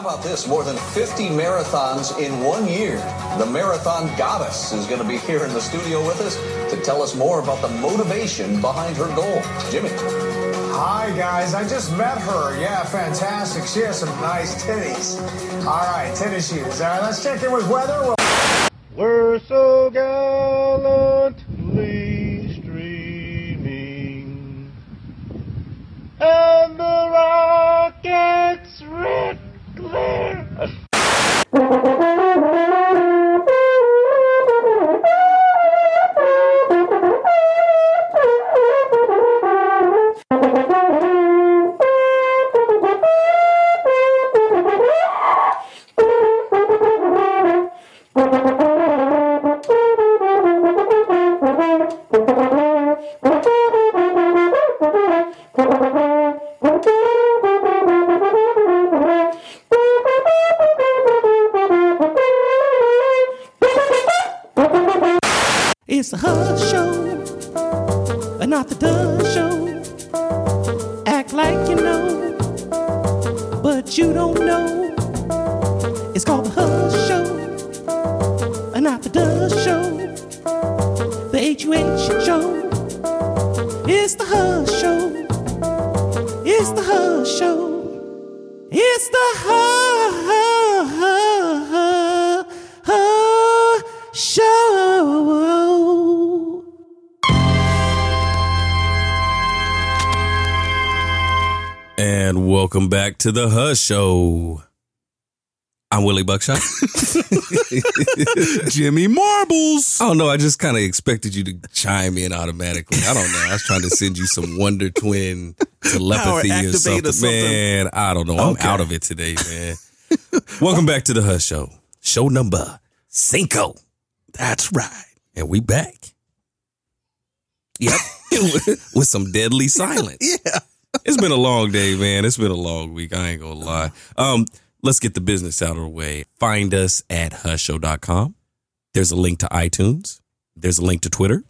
How about this? More than 50 marathons in one year. The marathon goddess is going to be here in the studio with us to tell us more about the motivation behind her goal. Jimmy. Hi, guys. I just met her. Yeah, fantastic. She has some nice titties. All right, tennis shoes. All right, let's check in with weather. We're so gallantly It's a hush show, not the Doug show. Act like you know, but you don't know. It's called the hush show, but not the Doug show. The H-U-H show. It's the hush show. It's the hush show. It's the hush welcome back to the Hush Show. I'm Willie Buckshot. Jimmy Marbles. Oh, I don't know. I just kind of expected you to chime in automatically. I don't know. I was trying to send you some Wonder Twin telepathy or something. or something. Man, I don't know. I'm out of it today, man. welcome back to the Hush Show. Show number cinco. That's right. And we back. Yep. With some deadly silence. Yeah. It's been a long day, man. It's been a long week. I ain't gonna lie. Um, let's get the business out of the way. Find us at hushshow.com. There's a link to iTunes. There's a link to Twitter.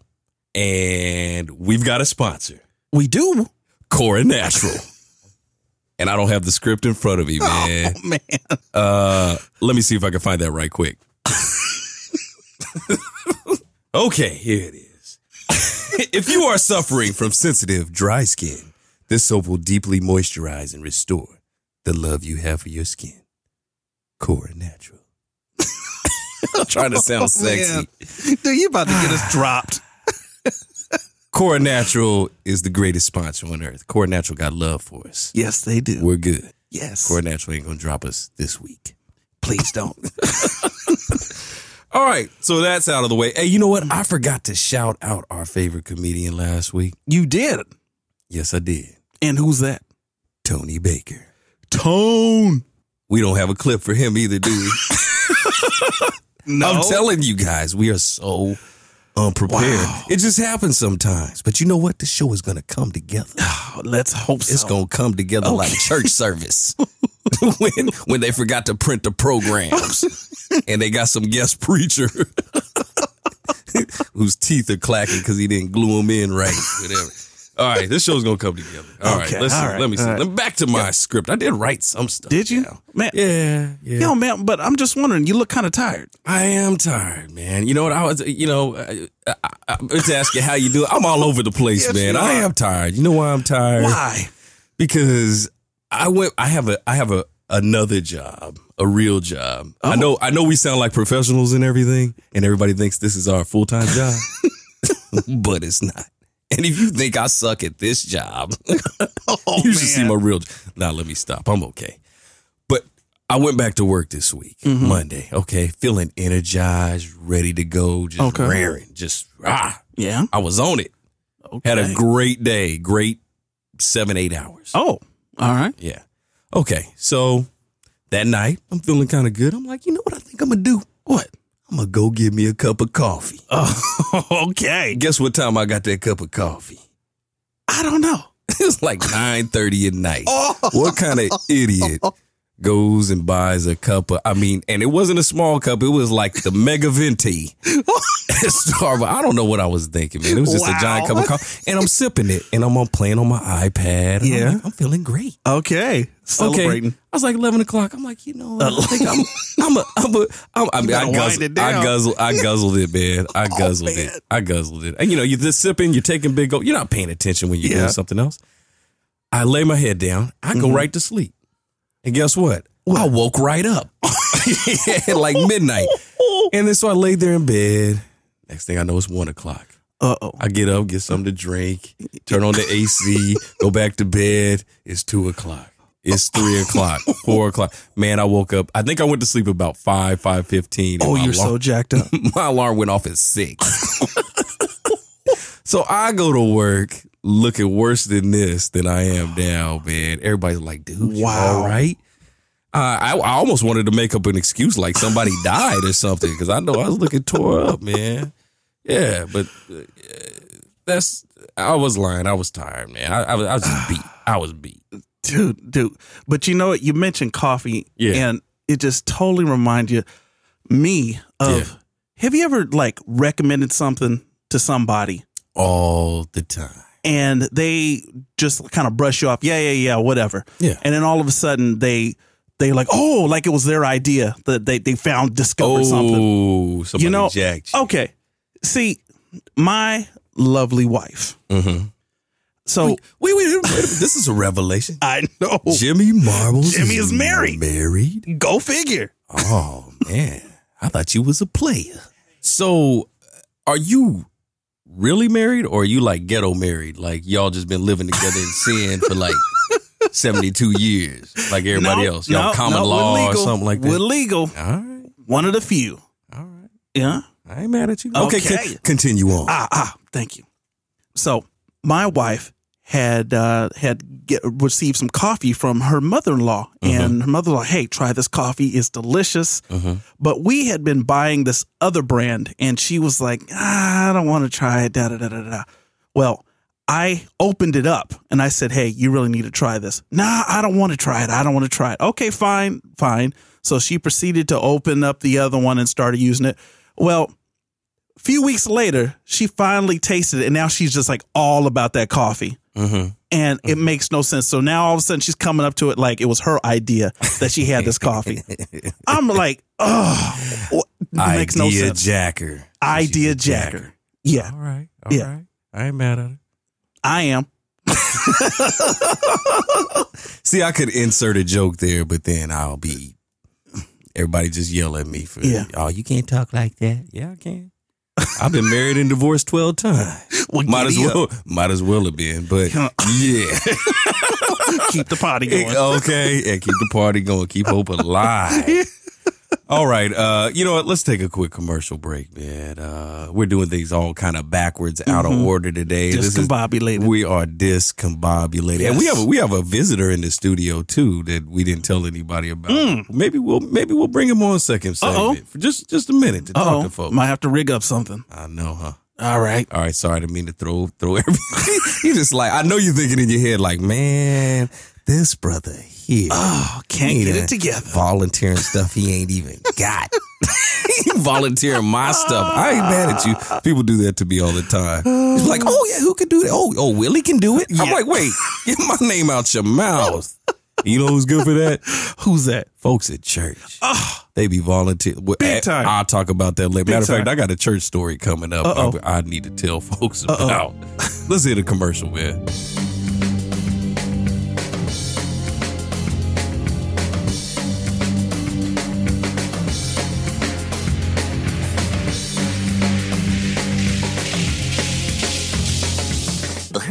And we've got a sponsor. We do. Cora Natural. and I don't have the script in front of me, man. Oh, man. Uh, let me see if I can find that right quick. okay, here it is. if you are suffering from sensitive, dry skin, this soap will deeply moisturize and restore the love you have for your skin. Cora Natural. I'm trying to oh, sound sexy. Man. Dude, you about to get us dropped. Cora Natural is the greatest sponsor on earth. Cora Natural got love for us. Yes, they do. We're good. yes. Cora Natural ain't gonna drop us this week. Please don't. All right, so that's out of the way. Hey, you know what? I forgot to shout out our favorite comedian last week. you did. Yes, I did. And who's that? Tony Baker. Tone. We don't have a clip for him either, do we? No. I'm telling you guys, we are so unprepared. Wow. It just happens sometimes. But you know what? The show is going to come together. Oh, let's hope so. It's going to come together like church service. when when they forgot to print the programs and they got some guest preacher whose teeth are clacking because he didn't glue them in right. Whatever. All right, this show's gonna come together. All right, Okay, let's see. right, let me see. right. Let me- Back to my script. I did write some stuff. Did you? down. Man. Yeah, yeah. Yo, man, but I'm just wondering, you look kind of tired. I am tired, man. You know what? I was, you know, I, I, I, I was asking how you do. I'm all over the place, Yes, man. I am tired. You know why I'm tired? Why? because I went. I have a. I have a another job, a real job. I Oh. know. I know we sound like professionals and everything, and everybody thinks this is our full time job, but it's not. And if you think I suck at this job, Oh, you should see my real. Now let me stop. I'm okay. But I went back to work this week, Mm-hmm. Monday. Okay, feeling energized, ready to go, just Okay. raring, just ah. Yeah. I was on it. Okay. Had a great day, great seven eight hours. Oh, all right. Yeah. Okay. So that night, I'm feeling kind of good. I'm like, you know what I think I'm gonna do? What? I'm gonna go get me a cup of coffee. Oh, okay. Guess what time I got that cup of coffee? I don't know. It was like 9:30 at night. Oh. What kind of idiot goes and buys a cup of, I mean, and it wasn't a small cup. It was like the Mega Venti at Starbucks. I don't know what I was thinking, man. It was just a giant cup of coffee. And I'm sipping it and I'm on playing on my iPad. and I'm Yeah. like, I'm feeling great. Okay. Celebrating. Okay. I was like 11 o'clock. I'm like, you know, what? I think I'm, I'm a, I'm a, I'm, I mean, I guzzled, I. Oh, guzzled, I guzzled it, man. I guzzled man. it. I guzzled it. And you know, you're just sipping, you're taking big go. You're not paying attention when you're Yeah. doing something else. I lay my head down. I go Mhm. right to sleep. And guess what? I woke right up at like midnight. And then so I laid there in bed. Next thing I know, it's one o'clock. Uh oh. I get up, get something to drink, turn on the AC, go back to bed. It's two o'clock. It's three o'clock, four o'clock. Man, I woke up. I think I went to sleep about five, five fifteen. Oh, you're so jacked up. my alarm went off at six. so I go to work looking worse than this than I am now, man. Everybody's like, dude, Wow. all right? Uh, I, I almost wanted to make up an excuse like somebody died or something because I know I was looking tore up, man. Yeah, but uh, that's I was lying. I was tired, man. I, I was I was just beat. I was beat. dude, dude. But you know what? You mentioned coffee, Yeah. and it just totally reminds you me of. Yeah. Have you ever like recommended something to somebody all the time. And they just kind of brush you off? Yeah, yeah, yeah, whatever. Yeah. And then all of a sudden they they like, oh, like it was their idea that they they found discovered something. Oh, somebody You know- jacked you. Okay, see, my lovely wife. Mm-hmm. So Wait, wait, wait, wait, wait. This is a revelation. I know. Jimmy Marbles. Jimmy is married. Married? Go figure. Oh man, I thought you was a player. So, are you really married, or are you like ghetto married? Like y'all just been living together in sin for like seventy two years, like everybody No, else? Y'all no, common no, we're law or something like that. We're legal. all right, One of the few. all right. Yeah. I ain't mad at you. Okay, Okay. continue on. Ah, ah, thank you. So my wife had uh, had get, received some coffee from her mother in law, and her mother in law, hey, try this coffee; it's delicious. But we had been buying this other brand, and she was like, ah, I don't want to try it. Da da da da da. Well. I opened it up and I said, Hey, you really need to try this. Nah, I don't want to try it. I don't want to try it. Okay, fine, fine. So she proceeded to open up the other one and started using it. Well, a few weeks later, she finally tasted it, and now she's just like all about that coffee. Mm-hmm. And it makes no sense. So now all of a sudden she's coming up to it like it was her idea that she had this coffee. I'm like, oh, what- it makes no Idea sense. jacker. Idea She's a jacker. Yeah, All right. all right. Yeah. I ain't mad at it. I am. See, I could insert a joke there, but then I'll be everybody just yell at me for Yeah. oh, you can't talk like that. Yeah, I can. I've been married and divorced twelve times. Well, Might as giddy up. well might as well have been. But yeah. Keep the party going. okay. And keep the party going. Keep hope alive. All right. Uh, you know what? Let's take a quick commercial break, man. Uh, we're doing things all kind of backwards, out of order today. This is- Discombobulated. we are discombobulated, and we have a, we have a visitor in the studio too that we didn't tell anybody about. Mm. Maybe we'll maybe we'll bring him on second Uh-oh. segment for just just a minute to talk Oh, to folks. might have to rig up something. I know, huh? All right. All right, sorry, I didn't mean to throw throw everything. He's just like I know you're thinking in your head like, man, this brother here. Oh, can't get it together. Volunteering stuff he ain't even got. volunteering my stuff. I ain't mad at you. People do that to me all the time. He's like, oh yeah, who can do that? Oh, oh, Willie can do it. I'm like, wait, get my name out your mouth. You know who's good for that? Who's that? Folks at church. Oh, They be volunteer. Well, Big I- time. I'll talk about that later. Big Matter of fact. I got a church story coming up. Uh-oh. I, I need to tell folks about. Let's hit a commercial, man.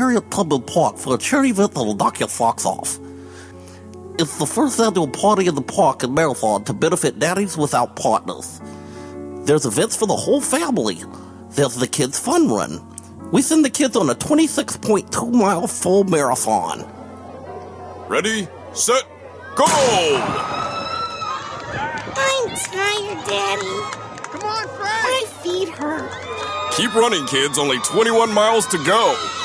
The Harriet Tubman Park for a charity event that'll knock your socks off. It's the first annual party in the park and marathon to benefit Daddies without partners. There's events for the whole family. There's the kids' fun run. We send the kids on a 26.2 mile full marathon. Ready, set, go! I'm tired, Daddy. Come on, Frank! I feed her. Keep running, kids. Only 21 miles to go.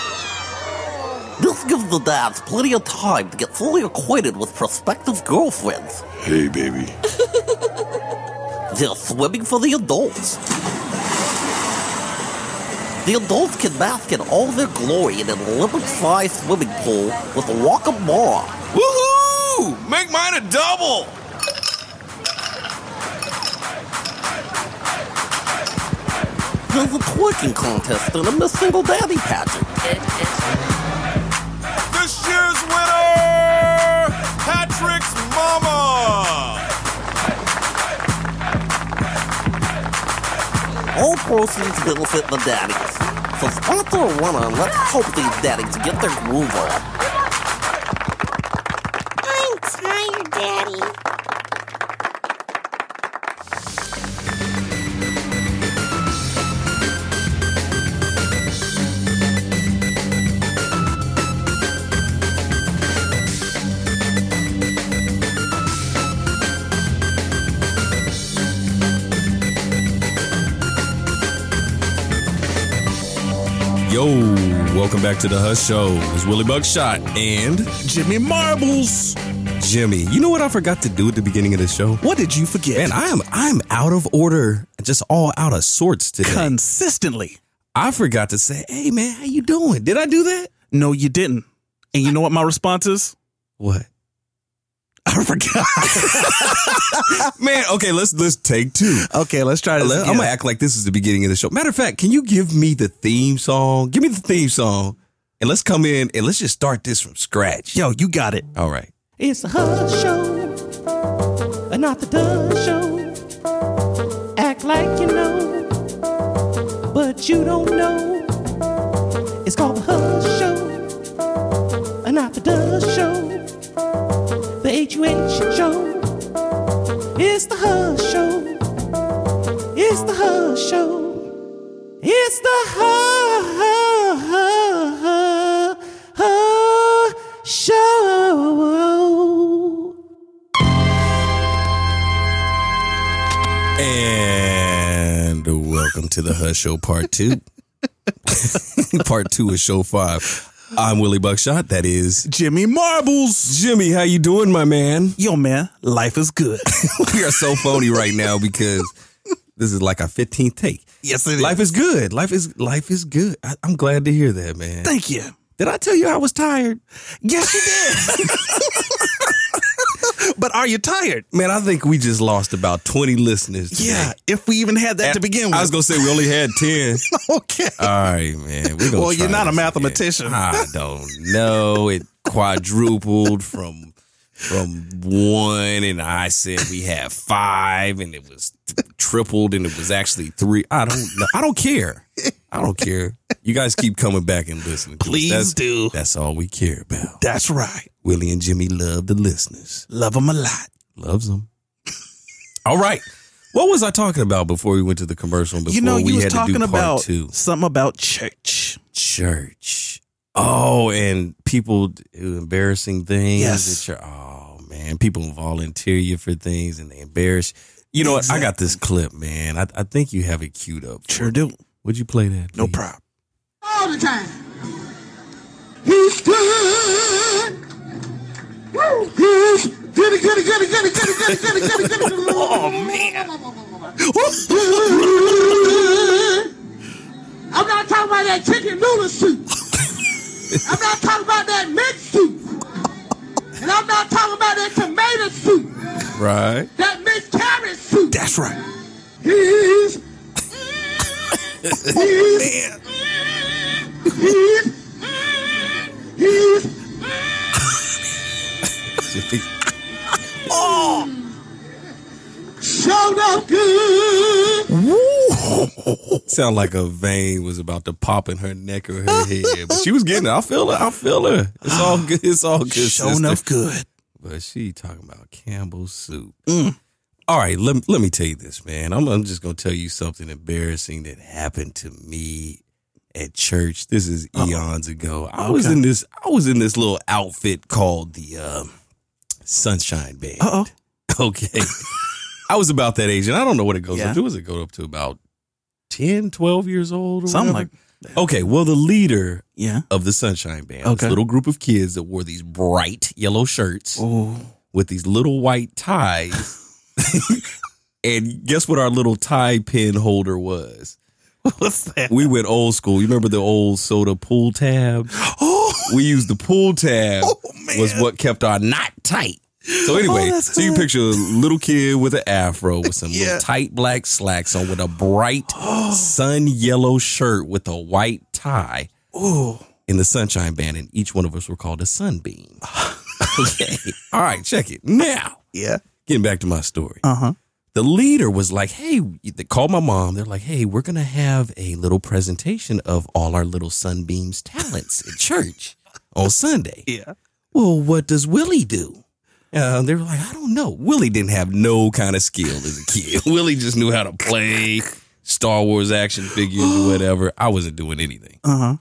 This gives the dads plenty of time to get fully acquainted with prospective girlfriends. Hey, baby. They're swimming for the adults. The adults can bask in all their glory in an Olympic-sized swimming pool with a walk of bar. Woohoo! Make mine a double. There's a twerking contest and a Miss Single Daddy pageant. This year's winner, Patrick's mama. All proceeds benefit the daddies. So sponsor a winner and let's help these daddies get their groove on. Welcome back to the Hush Show. It's Willie Buckshot and Jimmy Marbles. Jimmy. You know what I forgot to do at the beginning of the show? What did you forget? Man, I am I'm out of order, just all out of sorts today. Consistently. I forgot to say, "Hey, man, how you doing?" Did I do that? No, you didn't. And you know what my response is? What? I forgot. Man, okay, let's let's take two. okay, let's try this. Let- I'm gonna act like this is the beginning of the show. Matter of fact, can you give me the theme song? Give me the theme song, and let's come in and let's just start this from scratch. Yo, you got it. All right. It's a hush show, uh, not the Doug show. Act like you know, but you don't know. It's called the hush H-U-H show. It's the hush show. It's the hush show. It's the hush show. And welcome to the Hush Show Part Two. part two of Show Five. I'm Willie Buckshot. That is Jimmy Marbles. Jimmy. How you doing, my man? Yo, man, life is good. we are so phony right now because this is like our 15th take. yes, it is. Life is good. Life is life is good. I, I'm glad to hear that, man. Thank you. Did I tell you I was tired? Yes, you did. but are you tired? Man, I think we just lost about 20 listeners. today. Yeah, if we even had that to begin with. I was gonna say we only had 10. okay. All right, man. We're gonna Well, you're not a this again. mathematician. I don't know. It quadrupled from from one, and I said we had five, and it was tripled, and it was actually three. I don't know. I don't care. I don't care. You guys keep coming back and listening. Please That's- do. That's all we care about. That's right. Willie and Jimmy love the listeners. Love them a lot. Loves them. All right. What was I talking about before we went to the commercial? Before you know, we you was had talking to do part about two? something about church. church. Oh, and people do embarrassing things. Yes. At church. Oh man, people volunteer you for things and they embarrass. You know what? I got this clip, man. I, I think you have it queued up. Sure do. Would you play that? No please? problem. all the time. Oh, man. I'm not talking about that chicken noodle soup. I'm not talking about that mixed soup. And I'm not talking about that tomato soup. Right. That mixed carrot soup. That's right. He's oh, he's Man. he's he's showed up good. Sound like a vein was about to pop in her neck or her head, but she was getting it. I feel her. I feel her. It's all good. It's all good. Show sister. enough good. But she talking about Campbell's soup. Mm. All right, let, let me tell you this, man. I'm, I'm just going to tell you something embarrassing that happened to me at church. This is eons ago. I was in this I was in this little outfit called the um, Sunshine Band. Uh-oh. Okay. I was about that age and I don't know what it goes Yeah. up to. Was it go up to about 10, 12 years old or Something whatever? like Okay, well, the leader Yeah. of the Sunshine Band, Okay. this little group of kids that wore these bright yellow shirts with these little white ties. and guess what our little tie pin holder was? What's that? We went old school. You remember the old soda pool tab? Oh, Oh, We used the pull tab man. was what kept our knot tight. So anyway, Oh, so you picture a little kid with an afro with some Yeah. tight black slacks on with a bright sun yellow shirt with a white tie Ooh. in the Sunshine Band, and each one of us were called a sunbeam. okay. All right, check it. Now, Yeah. getting back to my story. Uh huh. The leader was like, hey, they called my mom. They're like, hey, we're going to have a little presentation of all our little sunbeams talents at church on Sunday. Yeah. Well, what does Willie do? Uh, they were like, I don't know. Willie didn't have no kind of skill as a kid. Willie just knew how to play Star Wars action figures or whatever. I wasn't doing anything. Uh huh.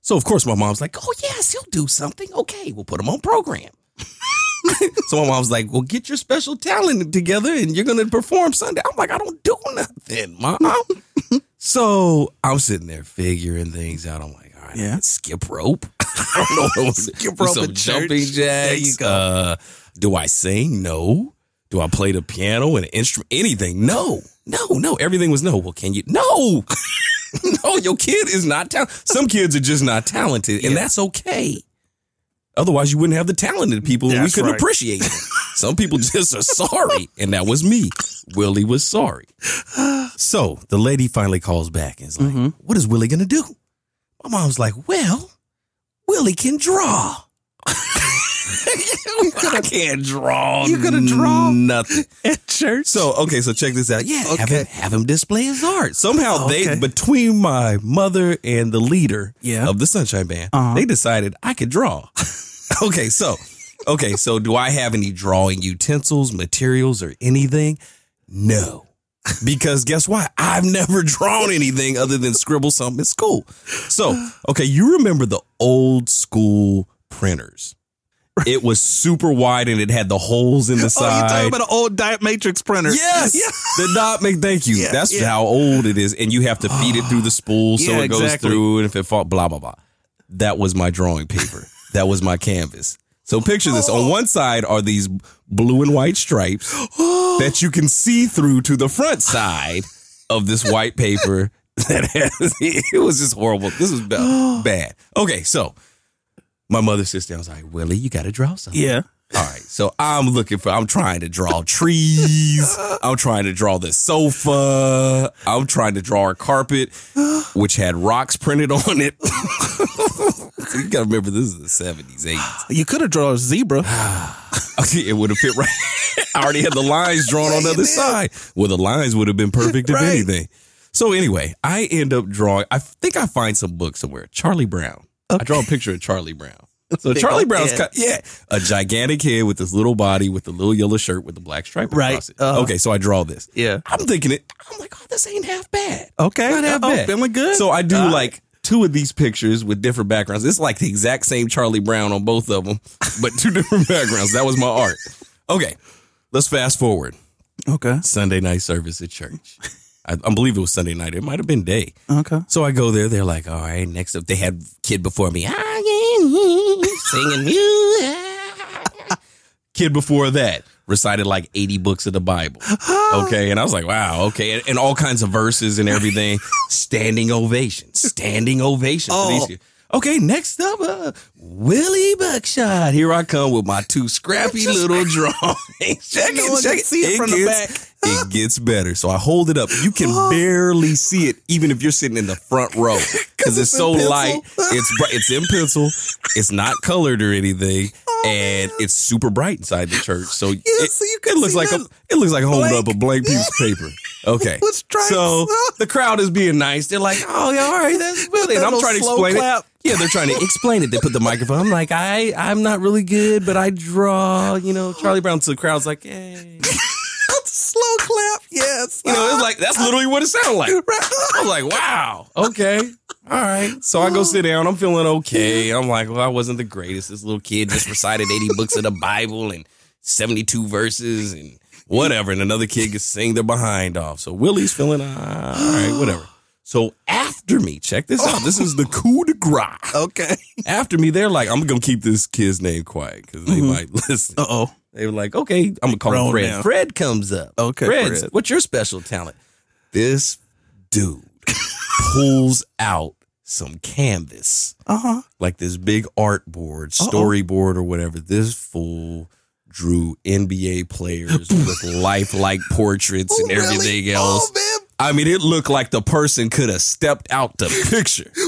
So of course my mom's like, "Oh yes, he'll do something. Okay, we'll put him on program." so my mom's like, "Well, get your special talent together, and you're gonna perform Sunday." I'm like, "I don't do nothing, mom." so I'm sitting there figuring things out. I'm like, "All right, Yeah. Skip rope. I don't know what Skip do rope some jumping jacks. There you go. Uh, do I sing? No. Do I play the piano and an instrument? Anything? No. No, no. Everything was no. Well, can you? No. no, your kid is not talented. Some kids are just not talented, and Yeah. that's okay. Otherwise, you wouldn't have the talented people, and we couldn't right. appreciate them. Some people just are sorry, and that was me. Willie was sorry. So the lady finally calls back and is like, Mm-hmm. "What is Willie gonna do?" My mom's like, "Well, Willie can draw." I can't draw. You gonna draw? nothing. At church. So okay, so check this out. Yeah, have him have him display his art. Somehow they between my mother and the leader Yeah. of the Sunshine Band, Uh-huh. they decided I could draw. okay, so okay, so do I have any drawing utensils, materials, or anything? No. Because guess what? I've never drawn anything other than scribble something in school. So, okay, you remember the old school printers. It was super wide and it had the holes in the side. Oh, you talking about an old Dot Matrix printer? Yes. Yeah. The dot make thank you. Yeah, That's yeah. how old it is. And you have to feed it through the spool so it goes exactly. through and if it fall blah blah blah. That was my drawing paper. that was my canvas. So picture this. On oh. one side are these blue and white stripes that you can see through to the front side of this white paper that has it was just horrible. This was bad. Okay, so my mother sits down and was like, Willie, you gotta draw something. Yeah. All right. So I'm looking for, I'm trying to draw trees. I'm trying to draw the sofa. I'm trying to draw a carpet, which had rocks printed on it. so you got to remember, this is the 70s, 80s. You could have drawn a zebra. Okay, it would have fit right. I already had the lines drawn on the other side. Well, the lines would have been perfect if Right. anything. So anyway, I end up drawing. I think I find some book somewhere. Charlie Brown. I draw a picture of Charlie Brown. So Big Charlie Brown's head. cut, yeah, a gigantic head with this little body with the little yellow shirt with the black stripe Right. across it. Uh-huh. Okay, so I draw this. Yeah. I'm thinking it. I'm like, oh, this ain't half bad. Okay. Not half Oh, bad. feeling good? So I do right. like two of these pictures with different backgrounds. It's like the exact same Charlie Brown on both of them, but two different backgrounds. That was my art. Okay, let's fast forward. Okay. Sunday night service at church. I, I believe it was Sunday night. It might have been day. Okay. So I go there. They're like, all right, next up, they had kid before me. "Ah, Singing music. Kid before that recited like 80 books of the Bible. Okay. And I was like, wow, okay. And, and all kinds of verses and everything. standing ovation. Standing ovation. Oh. Okay, next up, uh, Willie Buckshot. Here I come with my two scrappy little drawings. check it, check it. see it from the gets, It gets better. So I hold it up. You can oh. barely see it, even if you're sitting in the front row, because it's, so light. It's it's in pencil. It's not colored or anything, oh, and it's super bright inside the church. So it, Oh, so you can it looks like a it looks like holding up a blank piece of paper. Okay, so the crowd is being nice. They're like, "Oh yeah, all right, that's Willie." And I'm trying to explain clap. it. Yeah, they're trying to explain it. They put the microphone. I'm like, I, I'm not really good, but I draw. You know, Charlie Brown. So the crowd's like, hey. Slow clap. Yes. You know, it's like that's literally what it sounded like. I was like, wow, okay, all right. So I go sit down. I'm feeling okay. I'm like, well, I wasn't the greatest. This little kid just recited 80 books of the Bible and 72 verses and whatever. And another kid can sing their behind off. So Willie's feeling uh, all right, whatever. So after me, check this out. This is the coup de grace. Okay. After me, they're like, I'm gonna keep this kid's name quiet because they Mhm. might listen. Uh oh. They were like, okay, I'm gonna call him Fred. now. Fred comes up. Okay, Fred, Fred. what's your special talent? This dude pulls out some canvas, Uh huh. like this big art board, storyboard, or whatever. This fool drew NBA players with lifelike portraits and everything else. I mean, it looked like the person could have stepped out the picture.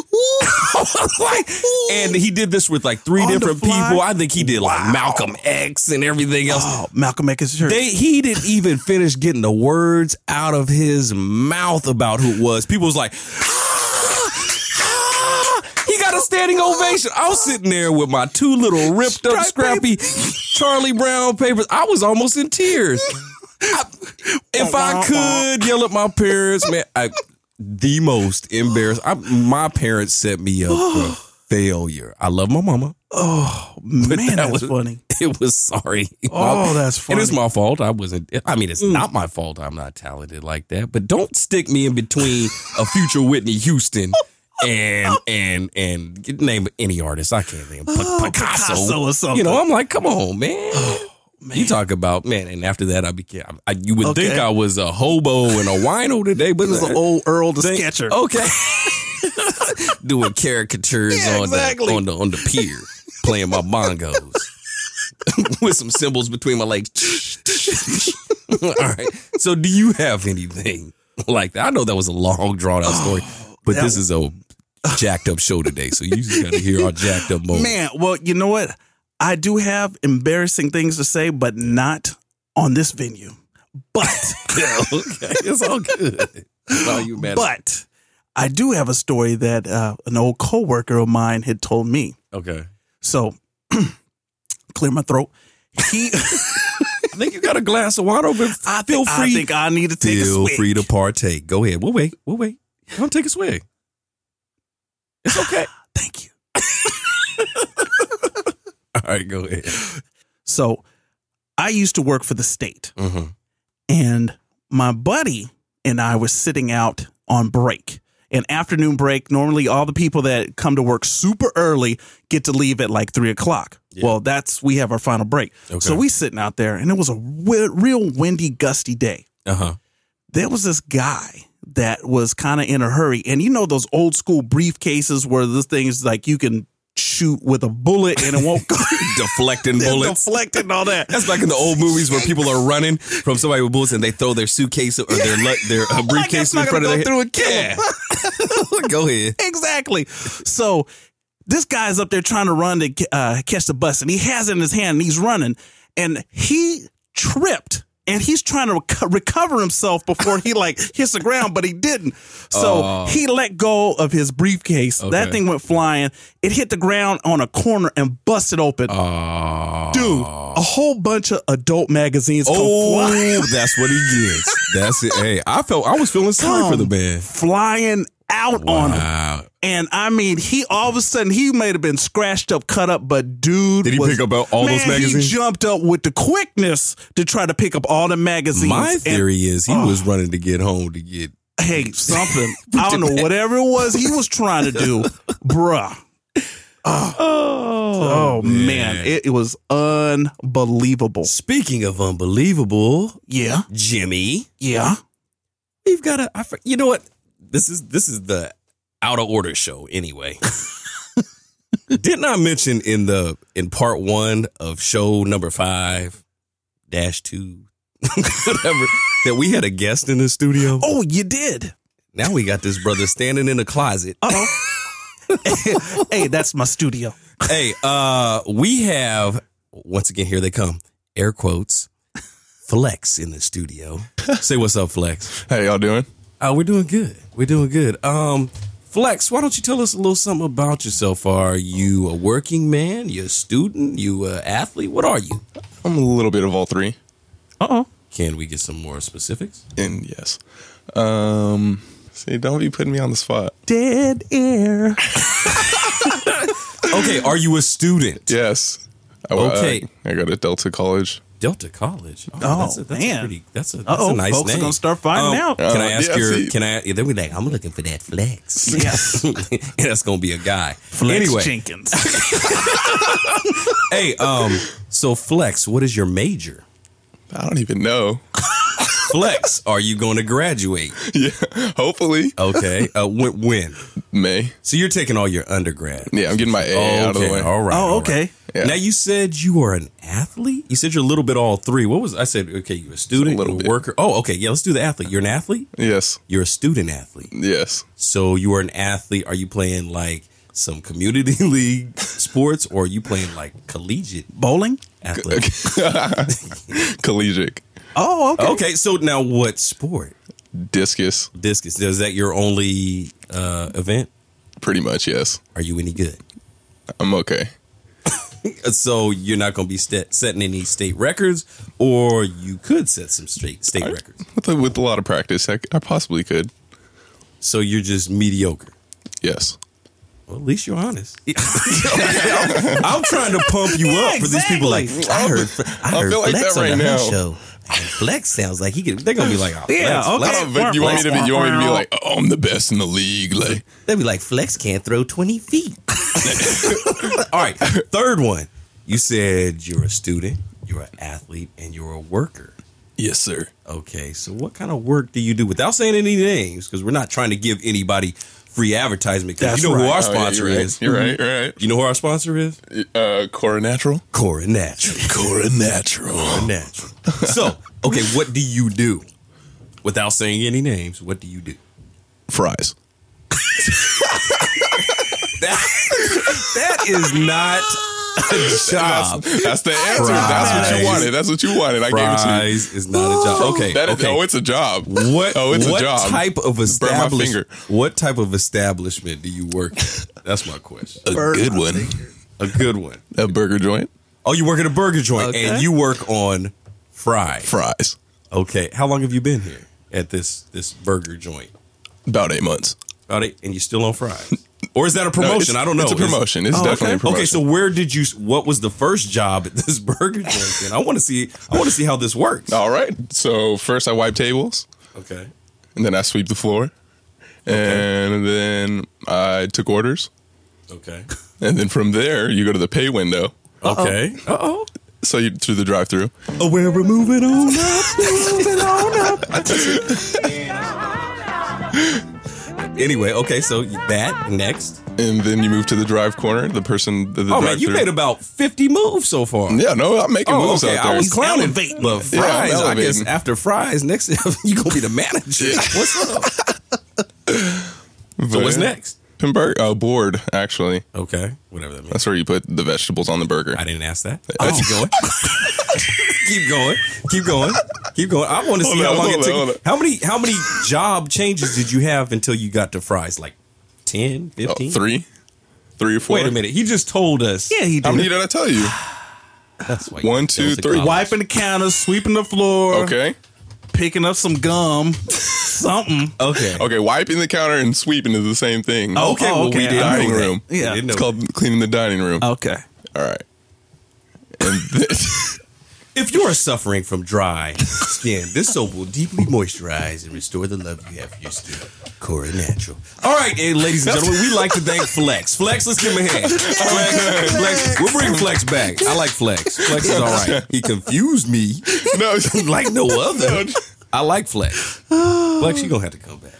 Like, and he did this with like three On different people. I think he did like Malcolm X and everything else. Oh, Malcolm X shirt. They, he didn't even finish getting the words out of his mouth about who it was. People was like, "Ah, ah." he got a standing ovation. I was sitting there with my two little ripped up, scrappy Charlie Brown papers. I was almost in tears. I- if I could yell at my parents, man, I, the most embarrassed. I, my parents set me up for oh. failure. I love my mama. oh man, that that's was- funny. It was sorry. Oh, that's And it's my fault. I wasn't. I mean, it's mm. not my fault. I'm not talented like that. But don't stick me in between a future Whitney Houston and and and name any artist. I can't name P- Oh, Picasso. Picasso or something. You know, I'm like, come on, man. You talk about man, and after that, I became. I, you would think I was a hobo and a wino today, but It was an old Earl the Sketcher. Okay, doing caricatures Yeah, on exactly. the on the on the pier, playing my bongos with some cymbals between my legs. All right. So, do you have anything like that? I know that was a long, drawn out story, oh, but that- this is a jacked up show today, so you just got to hear our jacked up moment. Man, well, you know what? I do have embarrassing things to say, but not on this venue. But Yeah, okay, it's all good. Why you but I do have a story that uh, an old coworker of mine had told me. okay, So clear my throat. He, I think you got a glass of water. But I feel think, free. I think I need to take a feel swig. free to partake. Go ahead. We'll wait. We'll wait. Don't take a swig. It's okay. Thank you. All right, go ahead. So I used to work for the state, Mm-hmm. and my buddy and I were sitting out on break. An afternoon break. Normally, all the people that come to work super early get to leave at like three o'clock. Well, that's we have our final break. Okay. So we sitting out there, and it was a real windy, gusty day. Uh huh. There was this guy that was kind of in a hurry, and you know those old school briefcases where this thing is like you can shoot with a bullet and it won't go Deflecting bullets. deflected and all that. That's back in the old movies where people are running from somebody with bullets and they throw their suitcase or their their uh, briefcase in not front of their go head. through and kill Yeah. go ahead. exactly. So this guy's up there trying to run to uh, catch the bus, and he has it in his hand, and he's running, and he tripped. And he's trying to reco- recover himself before he like hits the ground, but he didn't. So Oh. he let go of his briefcase. That thing went flying. It hit the ground on a corner and busted open. Oh, Dude, a whole bunch of adult magazines Oh, that's what he gets. That's it. Hey, I felt I was feeling sorry for the man. flying out on him. And I mean, he all of a sudden he may have been scratched up, cut up, but dude, Did he was- pick up all those magazines? He jumped up with the quickness to try to pick up all the magazines. My And, theory is he Oh. was running to get home to get. hey, something I don't know, whatever it was he was trying to do, bruh. Ah. Oh, oh man, It, it was unbelievable. Speaking of unbelievable, Yeah, Jimmy, yeah. we've got a. I, you know what? This is this is the out of order show anyway. Didn't I mention in the in part one of show number five dash two whatever that we had a guest in the studio? Oh, you did. Now we got this brother standing in the closet. Oh, hey, that's my studio. hey, uh, we have once again here they come. Air quotes. Flex in the studio. Say what's up, Flex. How y'all doing? Oh, we're doing good. We're doing good. Um, Flex, why don't you tell us a little something about yourself? Are you a working man? You a student? You a athlete? What are you? I'm a little bit of all three. Uh oh. Can we get some more specifics? And yes. Um see, don't be putting me on the spot. Dead air. Okay, are you a student? Yes. I, Okay. I, I go to Delta College. Delta College. Oh, that's a, that's man. A pretty, that's a, that's Uh-oh, a nice folks are name. gonna start finding out. Can I Uh, ask yeah, your? see. Can I? They'll be like, I'm looking for that flex. Yes. and that's gonna be a guy. Flex anyway, Jenkins. hey, um, so Flex, what is your major? I don't even know. Flex, are you going to graduate? Yeah, hopefully Okay, uh, when? when? May. So you're taking all your undergrad. Yeah, I'm getting my A out of the way. All right. Oh, all right. Okay. Yeah. Now you said you are an athlete. You said you're a little bit all three. What was I said? Okay, you're a student, A little you're a bit. worker. Oh, okay. Yeah, let's do the athlete. You're an athlete. Yes, You're a student athlete. yes. So you are an athlete. Are you playing like some community league sports, or are you playing like collegiate Bowling? athlete? Collegiate Oh, okay. Okay, so now what sport? discus, Discus. Is that your only uh, event? pretty much. Yes, Are you any good? I'm okay. So you're not going to be st- setting any state records, or you could set some state state I- records. With a, with a lot of practice, I, I possibly could. So you're just mediocre. Yes. Well, at least you're honest. I'm, I'm trying to pump you up for these people. Like I heard, I I heard feel like Flex that on right the now. show. And Flex sounds like he could. They're gonna be like, oh, Yeah, Flex, okay. Flex. But you want me to be? You want me to be like, oh, I'm the best in the league? Like, they'd be like, Flex can't throw 20 feet. All right, third one. You said you're a student, you're an athlete, and you're a worker. yes, sir. Okay, so what kind of work do you do without saying any names? Because we're not trying to give anybody free advertisement. 'cause That's you know who right. our Oh, yeah, sponsor you're right. is. You're right. You're right. You know who our sponsor is? Uh, Cora Natural. Cora Natural. Cora Natural. Cora Natural. So, okay, what do you do? Without saying any names, what do you do? Fries. That is not a job. That's the answer. That's what you wanted. That's what you wanted. I gave it to you. Fries is not a job. Okay, That is, okay. Oh, it's a job. What Oh, it's what a job. type of Burn my establishment? finger. What type of establishment do you work at? That's my question. A good one. A good one. A burger joint. Oh, you work at a burger joint Okay. and you work on fries. Fries. Okay. How long have you been here at this this burger joint? About eight months. About eight, and you still on fries? Or is that a promotion? it's- I don't know. It's a promotion. It's Oh, definitely okay. a promotion. Okay, so where did you? What was the first job at this burger joint? Then I want to see. I want to see how this works. All right. So first I wipe tables, Okay. and then I sweep the floor, and then I took orders, Okay. and then from there you go to the pay window. Okay. Uh oh. So you through the drive-through. Oh, where we're moving on up, moving on up. anyway, okay, so that next. And then you move to the drive corner. The person, the, the Oh man, you made about fifty moves so far. Yeah, no, I'm making Oh, moves okay. out there. I was clowning, elevating. but Yeah, I'm fries. I guess after fries, next you gonna be the manager. What's up? So what's next? Burger, uh, board, actually. Okay, whatever that means. That's where you put the vegetables on the burger. I didn't ask that. Keep going. Keep going. Keep going. Keep going. I want to see Hold how long it on, hold took. How many how many job changes did you have until you got to fries? Like 10, Oh, 15? three? Three or four? Wait a minute. He just told us. Yeah, he did. How did. many did I tell you? That's why you One, go two, to three. college. Wiping the counter, sweeping the floor, Okay. picking up some gum, something. Okay. Okay, wiping the counter and sweeping is the same thing. Oh, Okay. oh, well, okay. we didn't Dining room. Yeah. It's called cleaning the dining room. Okay. All right. And this, If you are suffering from dry skin, this soap will deeply moisturize and restore the love you have for your skin. Cora Natural. All right, and ladies and gentlemen, we like to thank Flex. Flex, let's give him a hand. Flex, Flex. We'll bring Flex back. I like Flex. Flex is all right. He confused me no, like no other. I like Flex. Flex, you're going to have to come back.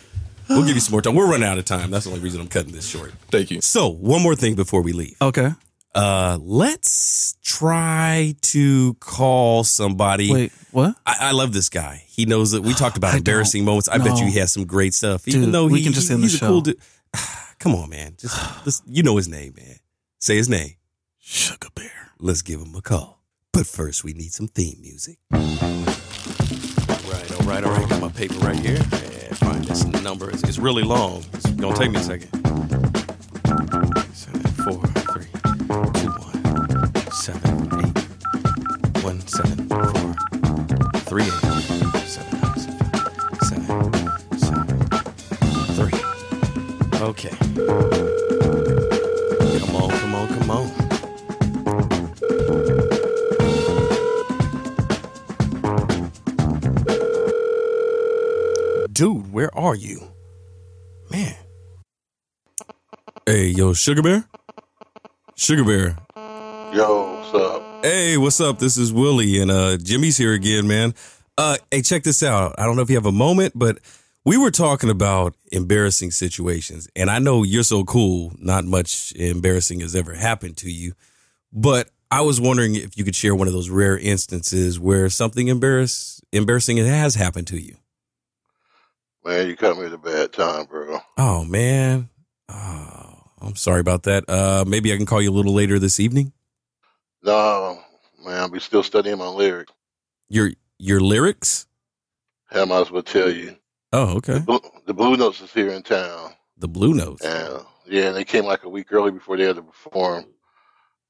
We'll give you some more time. We're running out of time. That's the only reason I'm cutting this short. thank you. So, one more thing before we leave. Okay. Uh, let's try to call somebody. Wait, what? I, I love this guy. He knows that we talked about I embarrassing don't moments. I bet you he has some great stuff. Even Dude, though we he, can just he- end the he's a cool show. dude. Come on, man. Just, just you know his name, man. Say his name. Sugar bear. Let's give him a call. But first, we need some theme music. All right, all right, all right. Got my paper right here. And find this number. It's, it's really long. It's gonna take me a second. Seven, four, 3 a.m. 7 hours. 7, 7, 3. Okay. Come on, come on, come on. Dude, where are you? Man. Hey, yo, Sugar Bear? Sugar Bear. Yo, what's up? Hey, what's up? This is Willie and uh Jimmy's here again, man. Uh hey, check this out. I don't know if you have a moment, but we were talking about embarrassing situations. And I know you're so cool, not much embarrassing has ever happened to you. But I was wondering if you could share one of those rare instances where something embarrass embarrassing has happened to you. Man, you caught me at a bad time, bro. Oh man. Oh, I'm sorry about that. Uh maybe I can call you a little later this evening. No, man, I'll be still studying my lyrics. Your your lyrics? I might as well tell you. Oh, okay. The Blue, the Blue Notes is here in town. The Blue Notes. And yeah, and they came like a week early before they had to perform.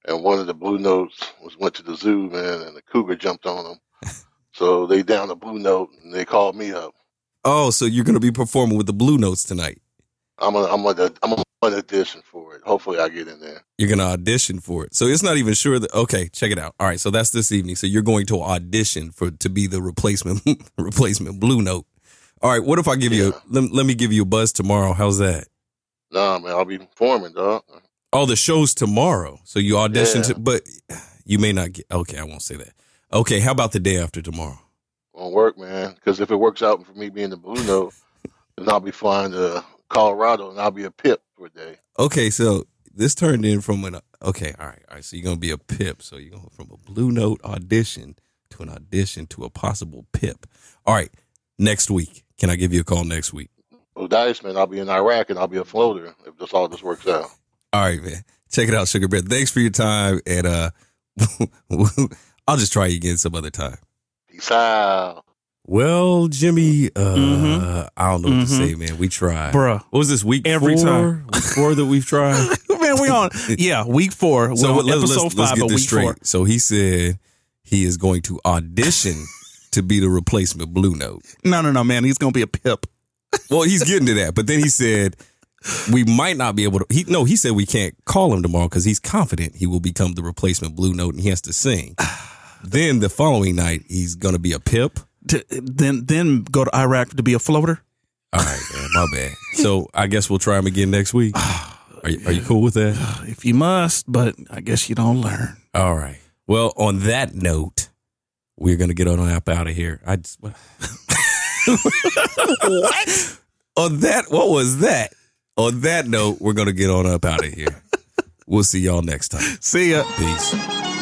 And one of the Blue Notes was went to the zoo, man, and the cougar jumped on them. so they down the Blue Note, and they called me up. Oh, so you're gonna be performing with the Blue Notes tonight. I'm a, I'm a, I'm a, an audition for it. Hopefully, I get in there. You're gonna audition for it. So it's not even sure that. Okay, check it out. All right, so that's this evening. So you're going to audition for to be the replacement replacement Blue Note. All right, what if I give you? A, let, let me give you a buzz tomorrow. How's that? Nah, man, I'll be performing, dog. Oh, the show's tomorrow. So you audition Yeah. to, but you may not get. Okay, I won't say that. Okay, how about the day after tomorrow? Won't work, man. Because if it works out for me being the Blue Note, then I'll be flying to Colorado and I'll be a pip for a day. Okay, so this turned in from an okay, all right, all right. So you're gonna be a pip. So you're going from a blue note audition to an audition to a possible pip. All right, next week. Can I give you a call next week? Well, Dice, man, I'll be in Iraq and I'll be a floater if this all this works out. All right, man. Check it out, Sugar Bear. Thanks for your time, and uh, I'll just try you again some other time. Peace out. Well, Jimmy, uh, Mhm. I don't know what to Mhm. say, man. We tried, Bruh. What was this week? Every four? time. week four that we've tried. Man, we on yeah, week four. So We're let's, episode let's, 5 let's get this straight. four. So he said he is going to audition to be the replacement Blue Note. No, no, no, man. He's gonna be a pip. Well, he's getting to that, but then he said we might not be able to. He no, he said we can't call him tomorrow because he's confident he will become the replacement Blue Note and he has to sing. then the following night he's going to be a pip. To, then then go to Iraq to be a floater. All right, man, my bad. So I guess we'll try him again next week. Are you, are you cool with that? If you must, but I guess you don't learn. All right. Well, on that note, we're gonna get on up out of here. I just, what? on that, what was that? On that note, we're gonna get on up out of here. We'll see y'all next time. See ya. Peace.